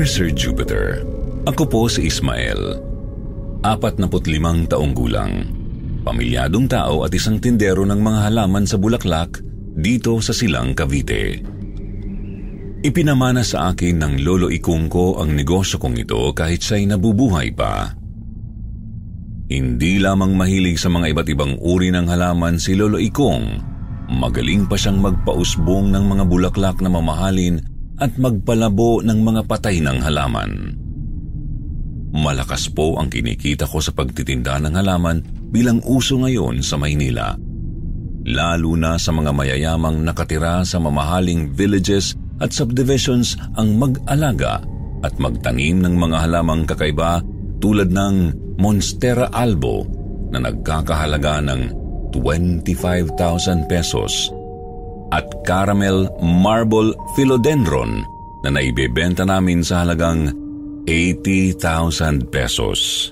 Dear Sir Jupiter, ako po si Ismael. 45 taong gulang. Pamilyadong tao at isang tindero ng mga halaman sa Bulaklak dito sa Silang Cavite. Ipinamana sa akin ng lolo ikong ko ang negosyo kong ito kahit siya'y nabubuhay pa. Hindi lamang mahilig sa mga iba't ibang uri ng halaman si lolo ikong, magaling pa siyang magpausbong ng mga bulaklak na mamahalin at magpalabo ng mga patay ng halaman. Malakas po ang kinikita ko sa pagtitinda ng halaman bilang uso ngayon sa Maynila. Lalo na sa mga mayayamang nakatira sa mamahaling villages at subdivisions ang mag-alaga at magtanim ng mga halamang kakaiba tulad ng Monstera albo na nagkakahalaga ng 25,000 pesos at caramel marble philodendron na naibebenta namin sa halagang 80,000 pesos.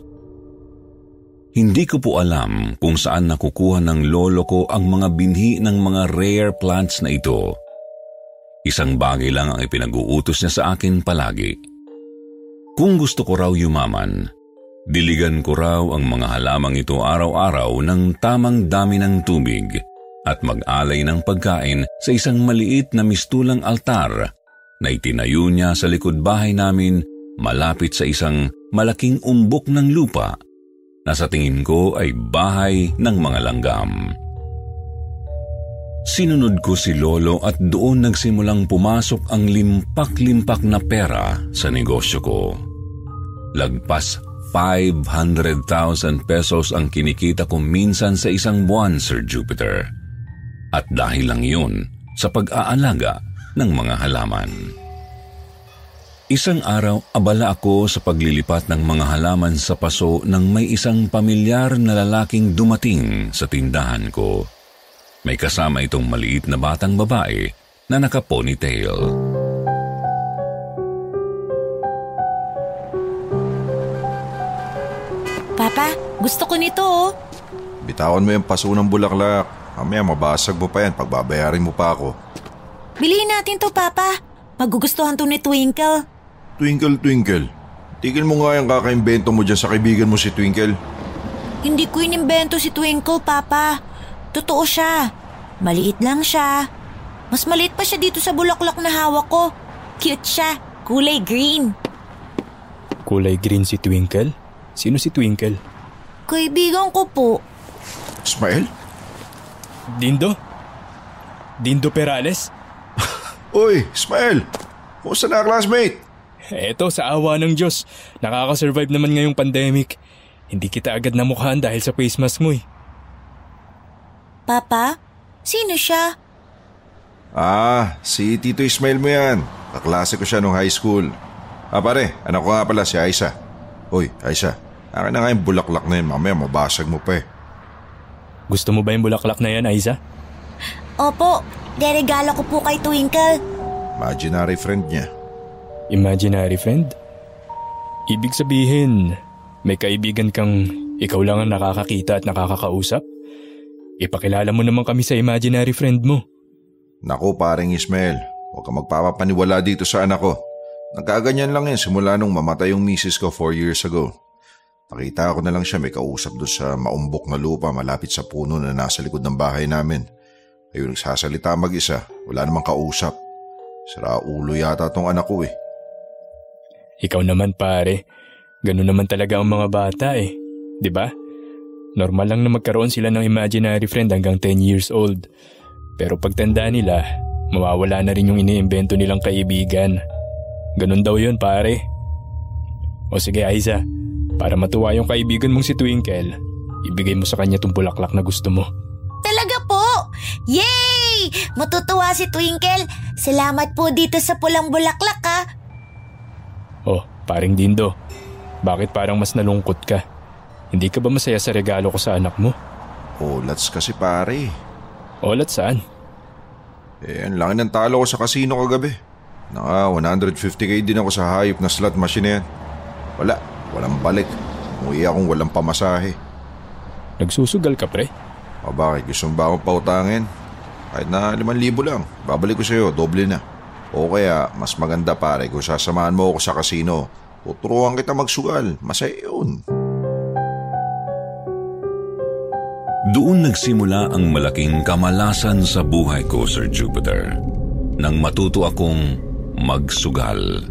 Hindi ko po alam kung saan nakukuha ng lolo ko ang mga binhi ng mga rare plants na ito. Isang bagay lang ang ipinag-uutos niya sa akin palagi. Kung gusto ko raw yumaman, diligan ko raw ang mga halamang ito araw-araw ng tamang dami ng tubig at mag-alay ng pagkain sa isang maliit na mistulang altar na itinayo niya sa likod bahay namin malapit sa isang malaking umbok ng lupa na sa tingin ko ay bahay ng mga langgam. Sinunod ko si Lolo at doon nagsimulang pumasok ang limpak-limpak na pera sa negosyo ko. Lagpas 500,000 pesos ang kinikita ko minsan sa isang buwan, Sir Jupiter. At dahil lang yun sa pag-aalaga ng mga halaman. Isang araw, abala ako sa paglilipat ng mga halaman sa paso nang may isang pamilyar na lalaking dumating sa tindahan ko. May kasama itong maliit na batang babae na naka-ponytail. Papa, gusto ko nito oh. Bitawan mo yung paso ng bulaklak. Mamaya mabasag mo pa yan pagbabayarin mo pa ako. Bilhin natin to, Papa. Magugustuhan to ni Twinkle. Twinkle, Twinkle. Tigil mo nga yung kakaimbento mo dyan sa kaibigan mo si Twinkle. Hindi ko inimbento si Twinkle, Papa. Totoo siya. Maliit lang siya. Mas maliit pa siya dito sa bulaklak na hawak ko. Cute siya. Kulay green. Kulay green si Twinkle? Sino si Twinkle? Kaibigan ko po. Ismael? Dindo? Dindo Perales? Uy, Ismael! Kumusta na classmate? Eto, sa awa ng Diyos, nakakasurvive naman ngayong pandemic. Hindi kita agad namukhaan dahil sa face mask mo eh. Papa, sino siya? Ah, si Tito Ismael mo yan. Kaklase ko siya nung high school. Ah pare, anak ko nga pala si Aisa. Uy, Aisa, akin na nga yung bulaklak na yun. Mamaya mabasag mo pa eh. Gusto mo ba yung bulaklak na yan, Aiza? Opo, deregalo ko po kay Twinkle. Imaginary friend niya. Imaginary friend? Ibig sabihin, may kaibigan kang ikaw lang ang nakakakita at nakakakausap? Ipakilala mo naman kami sa imaginary friend mo. Naku paring Ismael, Huwag ka magpapaniwala dito sa anak ko. Nagkaganyan lang yan simula nung mamatay yung misis ko four years ago. Nakita ko na lang siya may kausap doon sa maumbok na lupa malapit sa puno na nasa likod ng bahay namin. Ayun nagsasalita mag-isa, wala namang kausap. Sira ulo yata tong anak ko eh. Ikaw naman pare, ganun naman talaga ang mga bata eh. ba? Normal lang na magkaroon sila ng imaginary friend hanggang 10 years old. Pero pagtanda nila, mawawala na rin yung iniimbento nilang kaibigan. Ganun daw yun pare. O sige Aiza, para matuwa yung kaibigan mong si Twinkle, ibigay mo sa kanya tong bulaklak na gusto mo. Talaga po! Yay! Matutuwa si Twinkle. Salamat po dito sa pulang bulaklak ha. Oh, paring Dindo, bakit parang mas nalungkot ka? Hindi ka ba masaya sa regalo ko sa anak mo? Olats kasi pare. Olat saan? Eh, ang laki ng talo ko sa kasino kagabi. Naka 150k din ako sa hayop na slot machine na yan. Wala, Walang balik. Umuwi akong walang pamasahe. Nagsusugal ka pre? O bakit? Gusto mo ba akong pautangin? Kahit na 5,000 lang. Babalik ko sa'yo, doble na. O kaya, mas maganda pare kung sasamahan mo ako sa kasino. Tuturuan kita magsugal. Masaya yun. Doon nagsimula ang malaking kamalasan sa buhay ko, Sir Jupiter. Nang matuto akong magsugal.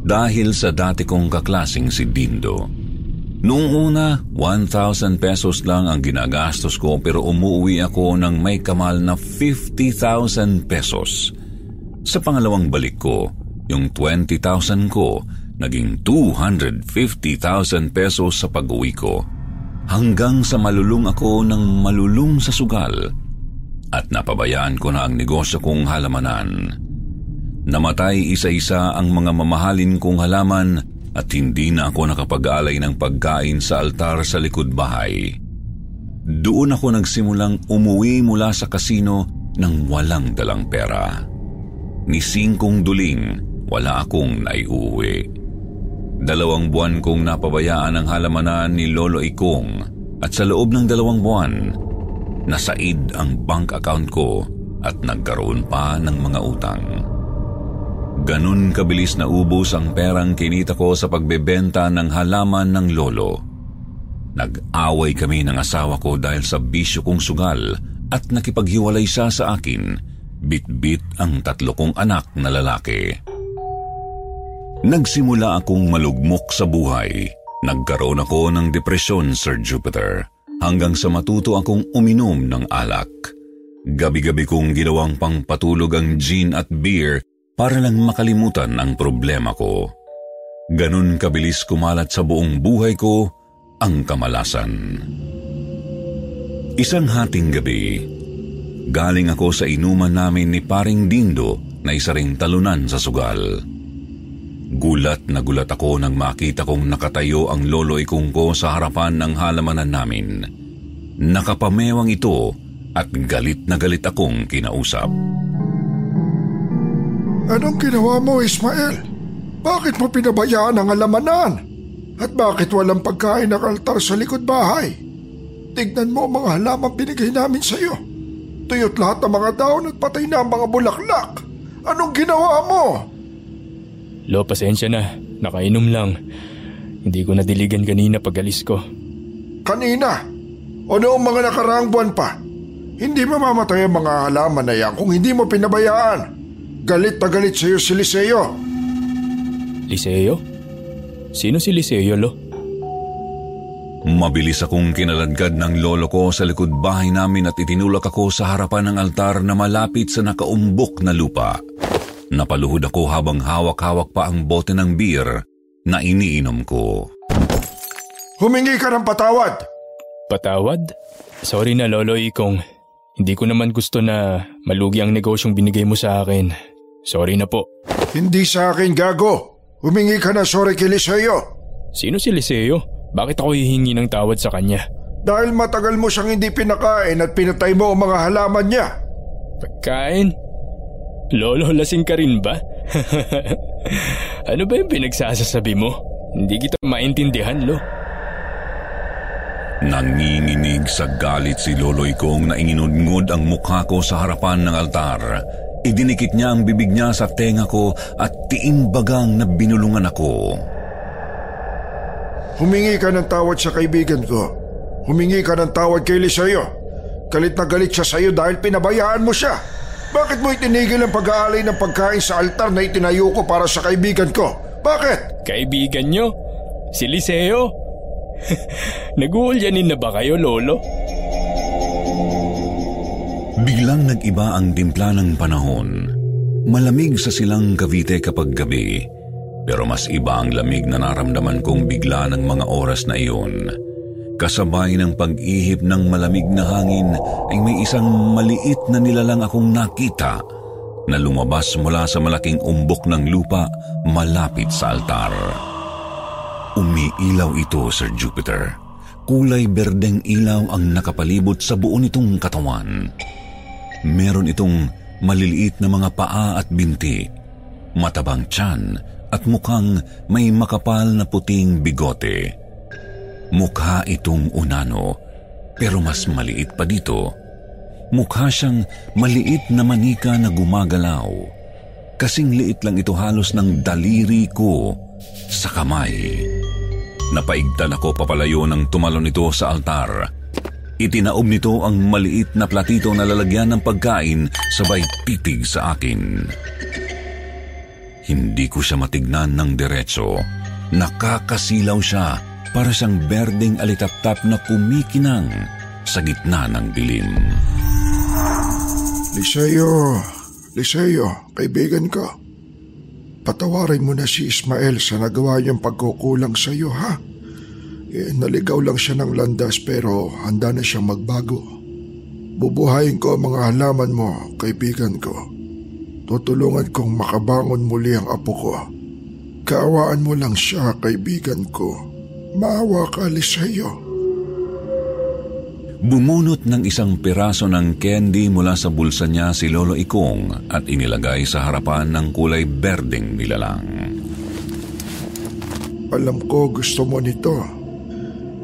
Dahil sa dati kong kaklasing si Dindo. Noong una, 1,000 pesos lang ang ginagastos ko pero umuwi ako ng may kamal na 50,000 pesos. Sa pangalawang balik ko, yung 20,000 ko naging 250,000 pesos sa pag-uwi ko. Hanggang sa malulung ako ng malulung sa sugal at napabayaan ko na ang negosyo kong halamanan. Namatay isa-isa ang mga mamahalin kong halaman at hindi na ako nakapag-alay ng pagkain sa altar sa likod bahay. Doon ako nagsimulang umuwi mula sa kasino ng walang dalang pera. Ni singkong duling, wala akong naiuwi. Dalawang buwan kong napabayaan ang halamanan ni Lolo Ikong at sa loob ng dalawang buwan, nasaid ang bank account ko at nagkaroon pa ng mga utang. Ganun kabilis na ubos ang perang kinita ko sa pagbebenta ng halaman ng lolo. Nag-away kami ng asawa ko dahil sa bisyo kong sugal at nakipaghiwalay siya sa akin, bit-bit ang tatlo kong anak na lalaki. Nagsimula akong malugmok sa buhay. Nagkaroon ako ng depresyon, Sir Jupiter, hanggang sa matuto akong uminom ng alak. Gabi-gabi kong ginawang pangpatulog ang gin at beer para lang makalimutan ang problema ko. Ganun kabilis kumalat sa buong buhay ko ang kamalasan. Isang hating gabi, galing ako sa inuman namin ni Paring Dindo na isa ring talunan sa sugal. Gulat na gulat ako nang makita kong nakatayo ang loloy kong ko sa harapan ng halamanan namin. Nakapamewang ito at galit na galit akong kinausap. Anong ginawa mo, Ismael? Bakit mo pinabayaan ang alamanan? At bakit walang pagkain ng altar sa likod bahay? Tignan mo ang mga halaman binigay namin sa iyo. Tuyot lahat ng mga daon at patay na ang mga bulaklak. Anong ginawa mo? Lo, pasensya na. Nakainom lang. Hindi ko nadiligan kanina pag alis ko. Kanina? O noong mga nakaraang buwan pa? Hindi mamamatay ang mga halaman na yan kung hindi mo pinabayaan. Galit na galit sa iyo si Liseo. Liseo? Sino si Liseo, Lo? Mabilis akong kinaladkad ng lolo ko sa likod bahay namin at itinulak ako sa harapan ng altar na malapit sa nakaumbok na lupa. Napaluhod ako habang hawak-hawak pa ang bote ng beer na iniinom ko. Humingi ka ng patawad! Patawad? Sorry na Lolo Ikong. Hindi ko naman gusto na malugi ang negosyong binigay mo sa akin. Sorry na po. Hindi sa akin, gago. Humingi ka na sorry kay Liseo. Sino si Liseo? Bakit ako hihingi ng tawad sa kanya? Dahil matagal mo siyang hindi pinakain at pinatay mo ang mga halaman niya. Pagkain? Lolo, lasing ka rin ba? ano ba yung pinagsasasabi mo? Hindi kita maintindihan, Lo. Nanginginig sa galit si Loloy kong na inginudngod ang mukha ko sa harapan ng altar. Idinikit niya ang bibig niya sa tenga ko at tiimbagang na binulungan ako. Humingi ka ng tawad sa kaibigan ko. Humingi ka ng tawad kay Lisayo. Galit na galit siya sa'yo dahil pinabayaan mo siya. Bakit mo itinigil ang pag-aalay ng pagkain sa altar na itinayo ko para sa kaibigan ko? Bakit? Kaibigan nyo? Si Liseo? Naguulyanin na ba kayo, Lolo? Biglang nag-iba ang timpla ng panahon. Malamig sa silang Cavite kapag gabi, pero mas iba ang lamig na naramdaman kong bigla ng mga oras na iyon. Kasabay ng pag-ihip ng malamig na hangin ay may isang maliit na nilalang akong nakita na lumabas mula sa malaking umbok ng lupa malapit sa altar. Umiilaw ito, Sir Jupiter. Kulay berdeng ilaw ang nakapalibot sa buo nitong katawan. Meron itong maliliit na mga paa at binti, matabang tiyan at mukhang may makapal na puting bigote. Mukha itong unano, pero mas maliit pa dito. Mukha siyang maliit na manika na gumagalaw. Kasing liit lang ito halos ng daliri ko sa kamay. Napaigtan ako papalayo ng tumalon ito sa altar Itinaob nito ang maliit na platito na lalagyan ng pagkain sabay titig sa akin. Hindi ko siya matignan ng diretso. Nakakasilaw siya para siyang berdeng alitaptap na kumikinang sa gitna ng dilim. Liseo, Liseo, kaibigan ko. Patawarin mo na si Ismael sa nagawa niyang pagkukulang sa iyo, ha? Eh, naligaw lang siya ng landas pero handa na siyang magbago. Bubuhayin ko ang mga halaman mo, kaibigan ko. Tutulungan kong makabangon muli ang apo ko. Kaawaan mo lang siya, kaibigan ko. Maawa ka, Lisayo. Bumunot ng isang piraso ng candy mula sa bulsa niya si Lolo Ikong at inilagay sa harapan ng kulay berdeng nilalang. Alam ko gusto mo nito.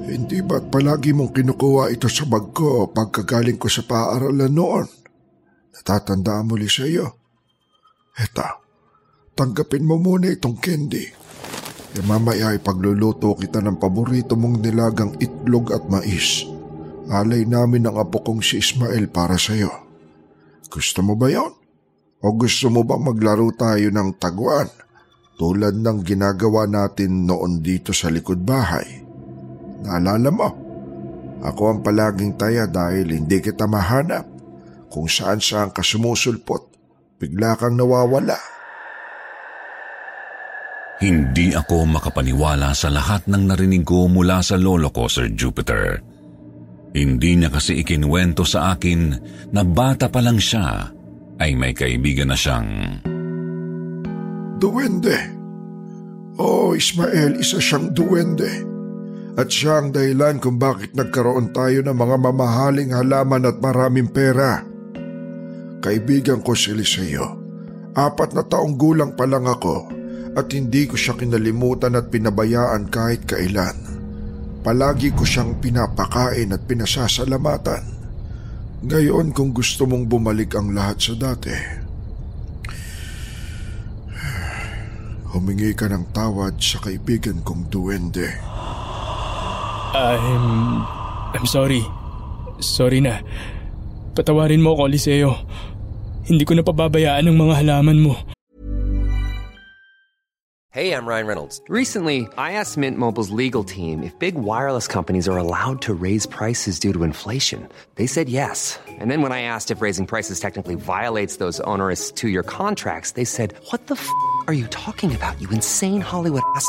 Hindi ba't palagi mong kinukuha ito sa bag ko pagkagaling ko sa paaralan noon? Natatandaan muli sa iyo. Eta, tanggapin mo muna itong candy. E mamaya ay pagluluto kita ng paborito mong nilagang itlog at mais. Alay namin ang apo kong si Ismael para sa iyo. Gusto mo ba yon? O gusto mo ba maglaro tayo ng taguan tulad ng ginagawa natin noon dito sa likod bahay? Naalala mo, ako ang palaging taya dahil hindi kita mahanap. Kung saan saan ka sumusulpot, bigla kang nawawala. Hindi ako makapaniwala sa lahat ng narinig ko mula sa lolo ko, Sir Jupiter. Hindi niya kasi ikinwento sa akin na bata pa lang siya ay may kaibigan na siyang... Duwende. Oh, Ismael, isa siyang duwende at siya ang dahilan kung bakit nagkaroon tayo ng mga mamahaling halaman at maraming pera. Kaibigan ko si Liseo. Apat na taong gulang pa lang ako at hindi ko siya kinalimutan at pinabayaan kahit kailan. Palagi ko siyang pinapakain at pinasasalamatan. Ngayon kung gusto mong bumalik ang lahat sa dati, humingi ka ng tawad sa kaibigan kong duwende. I'm... I'm sorry. Sorry na. Patawarin mo ako, Liceo. Hindi ko na ang mga halaman mo. Hey, I'm Ryan Reynolds. Recently, I asked Mint Mobile's legal team if big wireless companies are allowed to raise prices due to inflation. They said yes. And then when I asked if raising prices technically violates those onerous two-year contracts, they said, what the f*** are you talking about, you insane Hollywood ass?"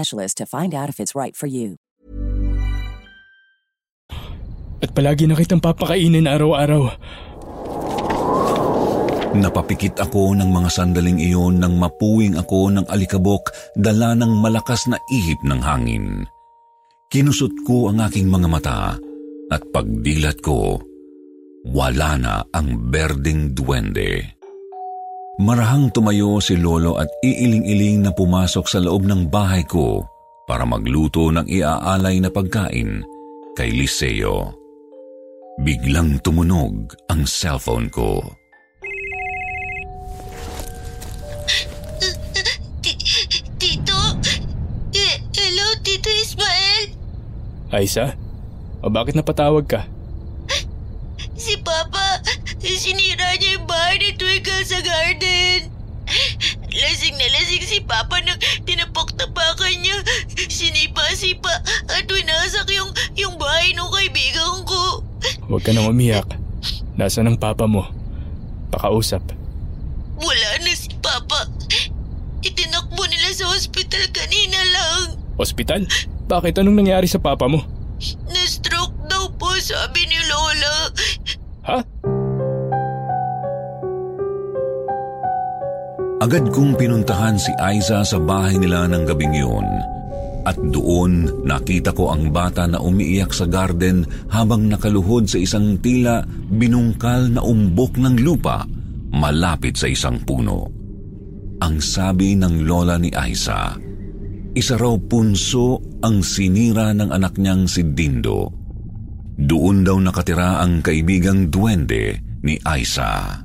to find out if it's right for you. At palagi na kitang papakainin araw-araw. Napapikit ako ng mga sandaling iyon nang mapuwing ako ng alikabok dala ng malakas na ihip ng hangin. Kinusot ko ang aking mga mata at pagdilat ko, wala na ang berdeng duwende. Marahang tumayo si Lolo at iiling-iling na pumasok sa loob ng bahay ko para magluto ng iaalay na pagkain kay Liceo. Biglang tumunog ang cellphone ko. Tito? Eh, hello, Tito Ismael? Aisa? O bakit napatawag ka? Si Papa, sinira niya yung bahay ni Twinkle sa garden. Lasing na lasing si Papa nang tinapok-tapakan niya. Sinipa-sipa at winasak yung, yung bahay ng kaibigan ko. Huwag ka nang umiyak. Nasaan ang papa mo? Pakausap. Wala na si Papa. Itinakbo nila sa hospital kanina lang. Ospital? Bakit? Anong nangyari sa papa mo? Na-stroke daw po sabi ni Lola. Ha? Agad kong pinuntahan si Aiza sa bahay nila ng gabing yun. At doon nakita ko ang bata na umiiyak sa garden habang nakaluhod sa isang tila binungkal na umbok ng lupa malapit sa isang puno. Ang sabi ng lola ni Aiza, isa raw punso ang sinira ng anak niyang si Dindo. Doon daw nakatira ang kaibigang duwende ni Aiza.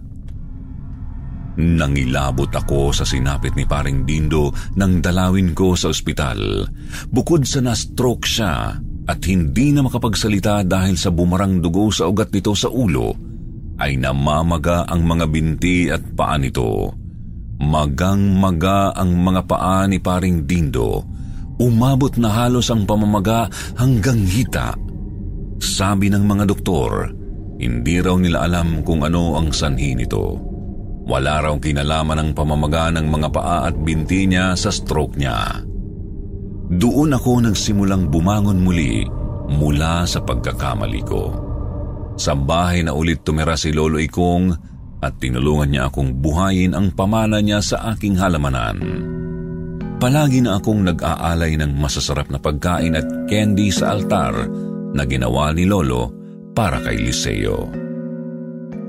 Nangilabot ako sa sinapit ni paring Dindo nang dalawin ko sa ospital. Bukod sa na-stroke siya at hindi na makapagsalita dahil sa bumarang dugo sa ugat nito sa ulo, ay namamaga ang mga binti at paa nito. Magang-maga ang mga paa ni paring Dindo. Umabot na halos ang pamamaga hanggang hita. Sabi ng mga doktor, hindi raw nila alam kung ano ang sanhi nito. Wala raw kinalaman ang pamamaga ng mga paa at binti niya sa stroke niya. Doon ako nagsimulang bumangon muli mula sa pagkakamali ko. Sa bahay na ulit tumira si Lolo Ikong at tinulungan niya akong buhayin ang pamana niya sa aking halamanan. Palagi na akong nag-aalay ng masasarap na pagkain at candy sa altar na ginawa ni Lolo para kay Liceo.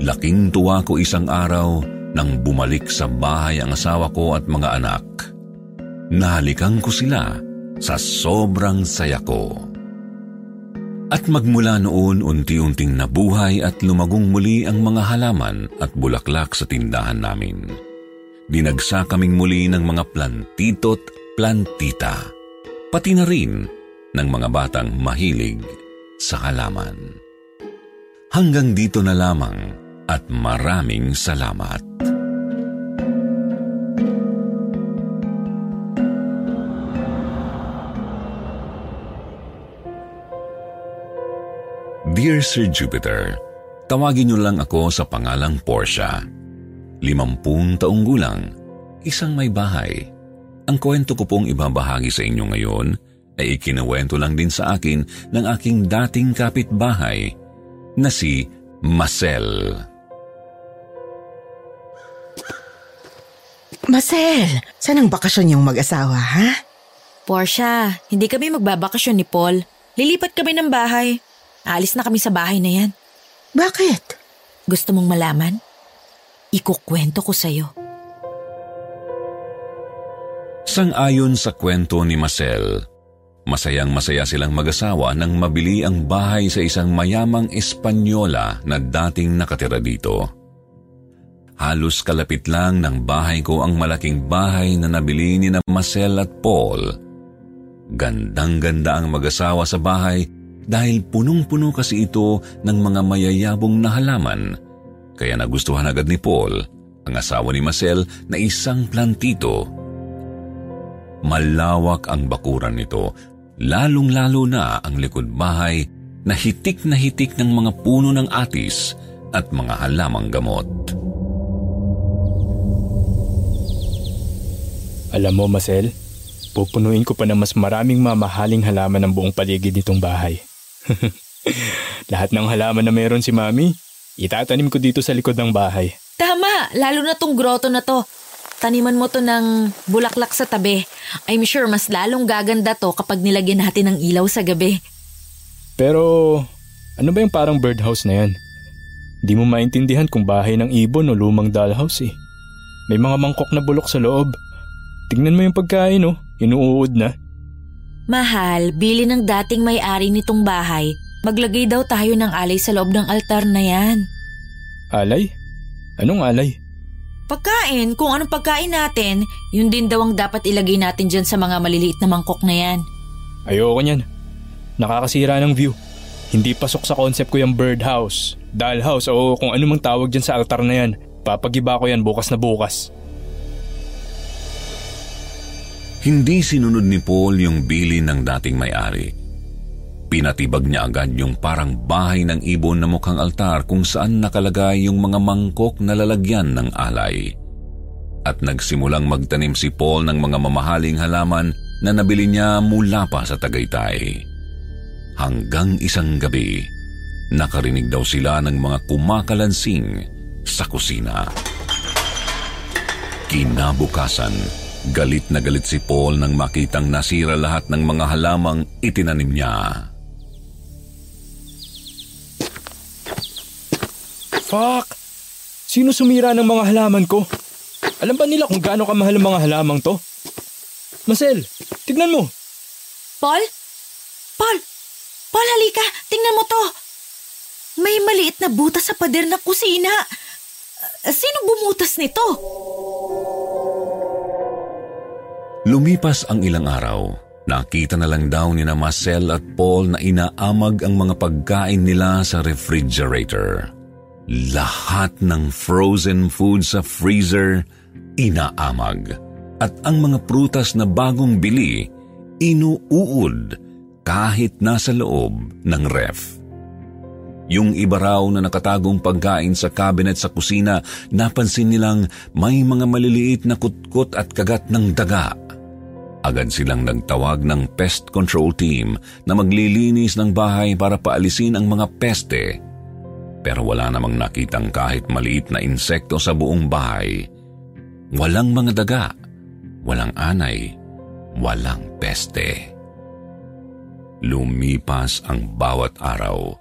Laking tuwa ko isang araw nang bumalik sa bahay ang asawa ko at mga anak. Nahalikan ko sila sa sobrang saya ko. At magmula noon unti-unting nabuhay at lumagong muli ang mga halaman at bulaklak sa tindahan namin. Dinagsa kaming muli ng mga plantito't plantita, pati na rin ng mga batang mahilig sa halaman. Hanggang dito na lamang at maraming salamat. Dear Sir Jupiter, tawagin niyo lang ako sa pangalang Portia. Limampung taong gulang, isang may bahay. Ang kwento ko pong ibabahagi sa inyo ngayon ay ikinawento lang din sa akin ng aking dating kapitbahay na si Marcel. Marcel, saan ang bakasyon yung mag-asawa, ha? Portia, hindi kami magbabakasyon ni Paul. Lilipat kami ng bahay. Aalis na kami sa bahay na yan. Bakit? Gusto mong malaman? Ikukwento ko sa'yo. Sang-ayon sa kwento ni Marcel, masayang masaya silang mag-asawa nang mabili ang bahay sa isang mayamang Espanyola na dating nakatira dito. Halos kalapit lang ng bahay ko ang malaking bahay na nabili ni na Marcel at Paul. Gandang-ganda ang mag-asawa sa bahay dahil punong-puno kasi ito ng mga mayayabong na halaman. Kaya nagustuhan agad ni Paul, ang asawa ni Marcel, na isang plantito. Malawak ang bakuran nito, lalong-lalo na ang likod bahay na hitik na hitik ng mga puno ng atis at mga halamang gamot. Alam mo, Marcel, pupunuin ko pa ng mas maraming mamahaling halaman ng buong paligid nitong bahay. Lahat ng halaman na meron si Mami, itatanim ko dito sa likod ng bahay. Tama, lalo na tong grotto na to. Taniman mo to ng bulaklak sa tabi. I'm sure mas lalong gaganda to kapag nilagyan natin ng ilaw sa gabi. Pero, ano ba yung parang birdhouse na yan? Di mo maintindihan kung bahay ng ibon o lumang dollhouse eh. May mga mangkok na bulok sa loob. Tingnan mo yung pagkain oh, inuud na. Mahal, bili ng dating may-ari nitong bahay. Maglagay daw tayo ng alay sa loob ng altar na yan. Alay? Anong alay? Pagkain, kung anong pagkain natin, yun din daw ang dapat ilagay natin dyan sa mga maliliit na mangkok na yan. Ayoko niyan. Nakakasira ng view. Hindi pasok sa concept ko yung birdhouse, dollhouse o kung ano mang tawag dyan sa altar na yan. Papagiba ko yan bukas na bukas. Hindi sinunod ni Paul yung bilin ng dating may-ari. Pinatibag niya agad yung parang bahay ng ibon na mukhang altar kung saan nakalagay yung mga mangkok na lalagyan ng alay. At nagsimulang magtanim si Paul ng mga mamahaling halaman na nabili niya mula pa sa Tagaytay. Hanggang isang gabi, nakarinig daw sila ng mga kumakalansing sa kusina. Kinabukasan, galit na galit si Paul nang makitang nasira lahat ng mga halamang itinanim niya. Fuck! Sino sumira ng mga halaman ko? Alam ba nila kung gaano kamahal ang mga halamang to? Marcel, tignan mo. Paul? Paul! Paul, halika! Tingnan mo to! May maliit na butas sa pader ng kusina. Sino bumutas nito? Lumipas ang ilang araw. Nakita na lang daw ni na Marcel at Paul na inaamag ang mga pagkain nila sa refrigerator. Lahat ng frozen food sa freezer, inaamag. At ang mga prutas na bagong bili, inuuod kahit nasa loob ng ref. Yung iba raw na nakatagong pagkain sa cabinet sa kusina, napansin nilang may mga maliliit na kutkot at kagat ng daga. Agad silang nagtawag ng pest control team na maglilinis ng bahay para paalisin ang mga peste pero wala namang nakitang kahit maliit na insekto sa buong bahay. Walang mga daga, walang anay, walang peste. Lumipas ang bawat araw.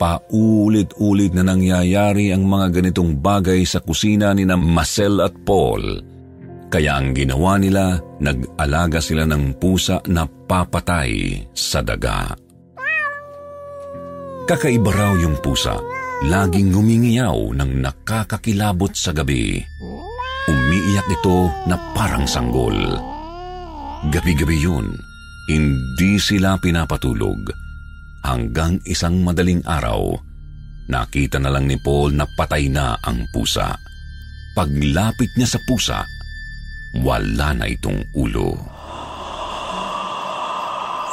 Paulit-ulit na nangyayari ang mga ganitong bagay sa kusina ni na Marcel at Paul. Kaya ang ginawa nila, nag-alaga sila ng pusa na papatay sa daga. Kakaiba raw yung pusa laging ngumingiyaw ng nakakakilabot sa gabi. Umiiyak ito na parang sanggol. Gabi-gabi yun, hindi sila pinapatulog. Hanggang isang madaling araw, nakita na lang ni Paul na patay na ang pusa. Paglapit niya sa pusa, wala na itong ulo.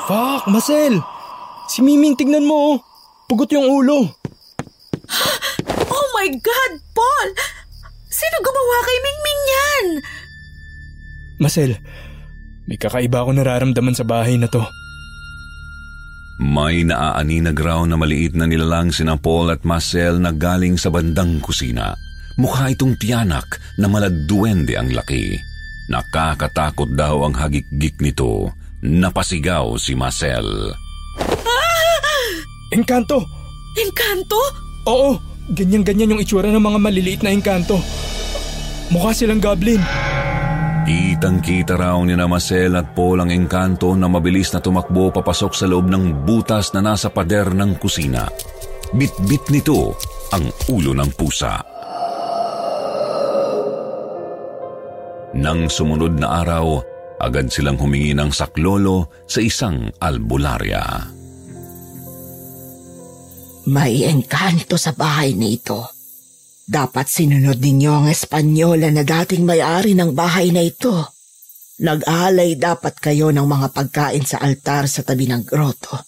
Fuck, Marcel! Si Miming tignan mo, oh. pugot yung ulo. Oh my God, Paul! Sino gumawa kay Mingming yan? Marcel, may kakaiba ako nararamdaman sa bahay na to. May naaaninag raw na maliit na nilalang sina Paul at Marcel na galing sa bandang kusina. Mukha itong tiyanak na maladduwende ang laki. Nakakatakot daw ang hagik-gik nito napasigaw si Marcel. Engkanto! Engkanto? Oo, ganyan-ganyan yung itsura ng mga maliliit na engkanto. Mukha silang goblin. Kitang-kita raw ni na Marcel at Paul ang engkanto na mabilis na tumakbo papasok sa loob ng butas na nasa pader ng kusina. Bit-bit nito ang ulo ng pusa. Nang sumunod na araw, agad silang humingi ng saklolo sa isang albularya. May engkanto sa bahay nito. Dapat sinunod ninyo ang Espanyola na dating may-ari ng bahay na ito. Nag-alay dapat kayo ng mga pagkain sa altar sa tabi ng groto.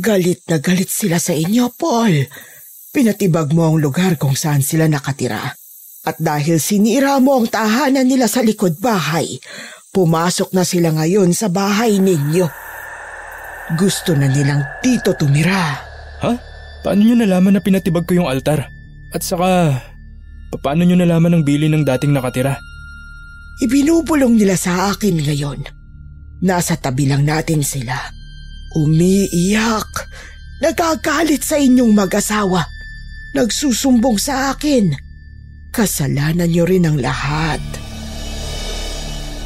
Galit na galit sila sa inyo, Paul. Pinatibag mo ang lugar kung saan sila nakatira. At dahil sinira mo ang tahanan nila sa likod bahay, pumasok na sila ngayon sa bahay ninyo. Gusto na nilang dito tumira. Ha? Paano nyo nalaman na pinatibag ko yung altar? At saka, paano nyo nalaman ang bili ng dating nakatira? Ibinubulong nila sa akin ngayon. Nasa tabi lang natin sila. Umiiyak. Nagagalit sa inyong mag-asawa. Nagsusumbong sa akin. Kasalanan nyo rin ang lahat.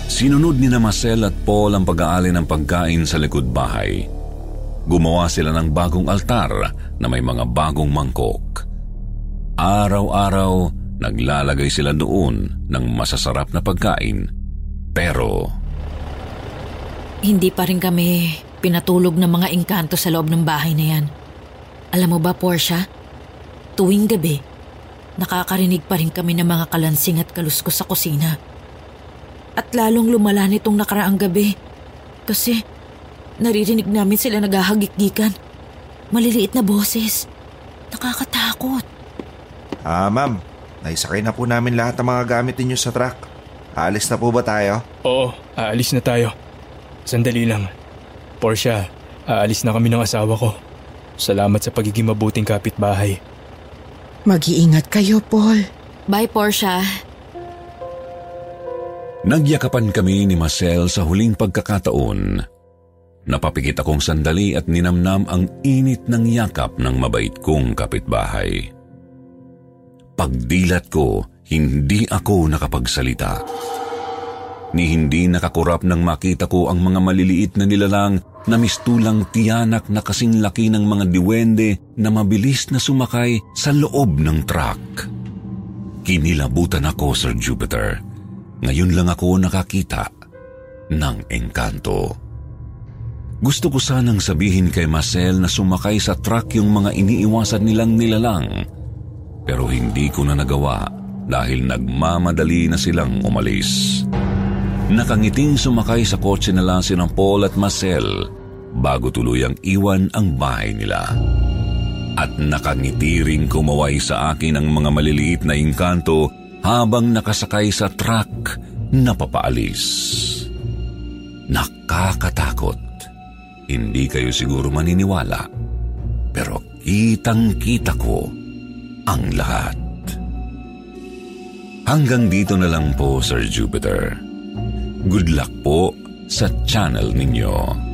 Sinunod ni na Marcel at Paul ang pag-aali ng pagkain sa likod bahay. Gumawa sila ng bagong altar na may mga bagong mangkok. Araw-araw, naglalagay sila doon ng masasarap na pagkain. Pero... Hindi pa rin kami pinatulog ng mga engkanto sa loob ng bahay na yan. Alam mo ba, Portia? Tuwing gabi, nakakarinig pa rin kami ng mga kalansing at kaluskos sa kusina. At lalong lumala nitong nakaraang gabi. Kasi naririnig namin sila naghahagikgikan. Maliliit na boses. Nakakatakot. Ah, ma'am. Naisakay na po namin lahat ng mga gamit ninyo sa truck. Aalis na po ba tayo? Oo, aalis na tayo. Sandali lang. Portia, aalis na kami ng asawa ko. Salamat sa pagiging mabuting kapitbahay. Mag-iingat kayo, Paul. Bye, Portia. Nagyakapan kami ni Marcel sa huling pagkakataon. Napapikit akong sandali at ninamnam ang init ng yakap ng mabait kong kapitbahay. Pagdilat ko, hindi ako nakapagsalita. Ni hindi nakakurap nang makita ko ang mga maliliit na nilalang na mistulang tiyanak na kasing laki ng mga diwende na mabilis na sumakay sa loob ng truck. Kinilabutan ako, Sir Jupiter. Ngayon lang ako nakakita ng engkanto. Gusto ko sanang sabihin kay Marcel na sumakay sa truck yung mga iniiwasan nilang nilalang pero hindi ko na nagawa dahil nagmamadali na silang umalis. Nakangiting sumakay sa kotse nila si ng Paul at Marcel bago tuluyang iwan ang bahay nila. At nakangiti ring kumaway sa akin ang mga maliliit na engkanto habang nakasakay sa truck na papaalis. Nakakatakot. Hindi kayo siguro maniniwala. Pero kitang-kita ko ang lahat. Hanggang dito na lang po, Sir Jupiter. Good luck po sa channel ninyo.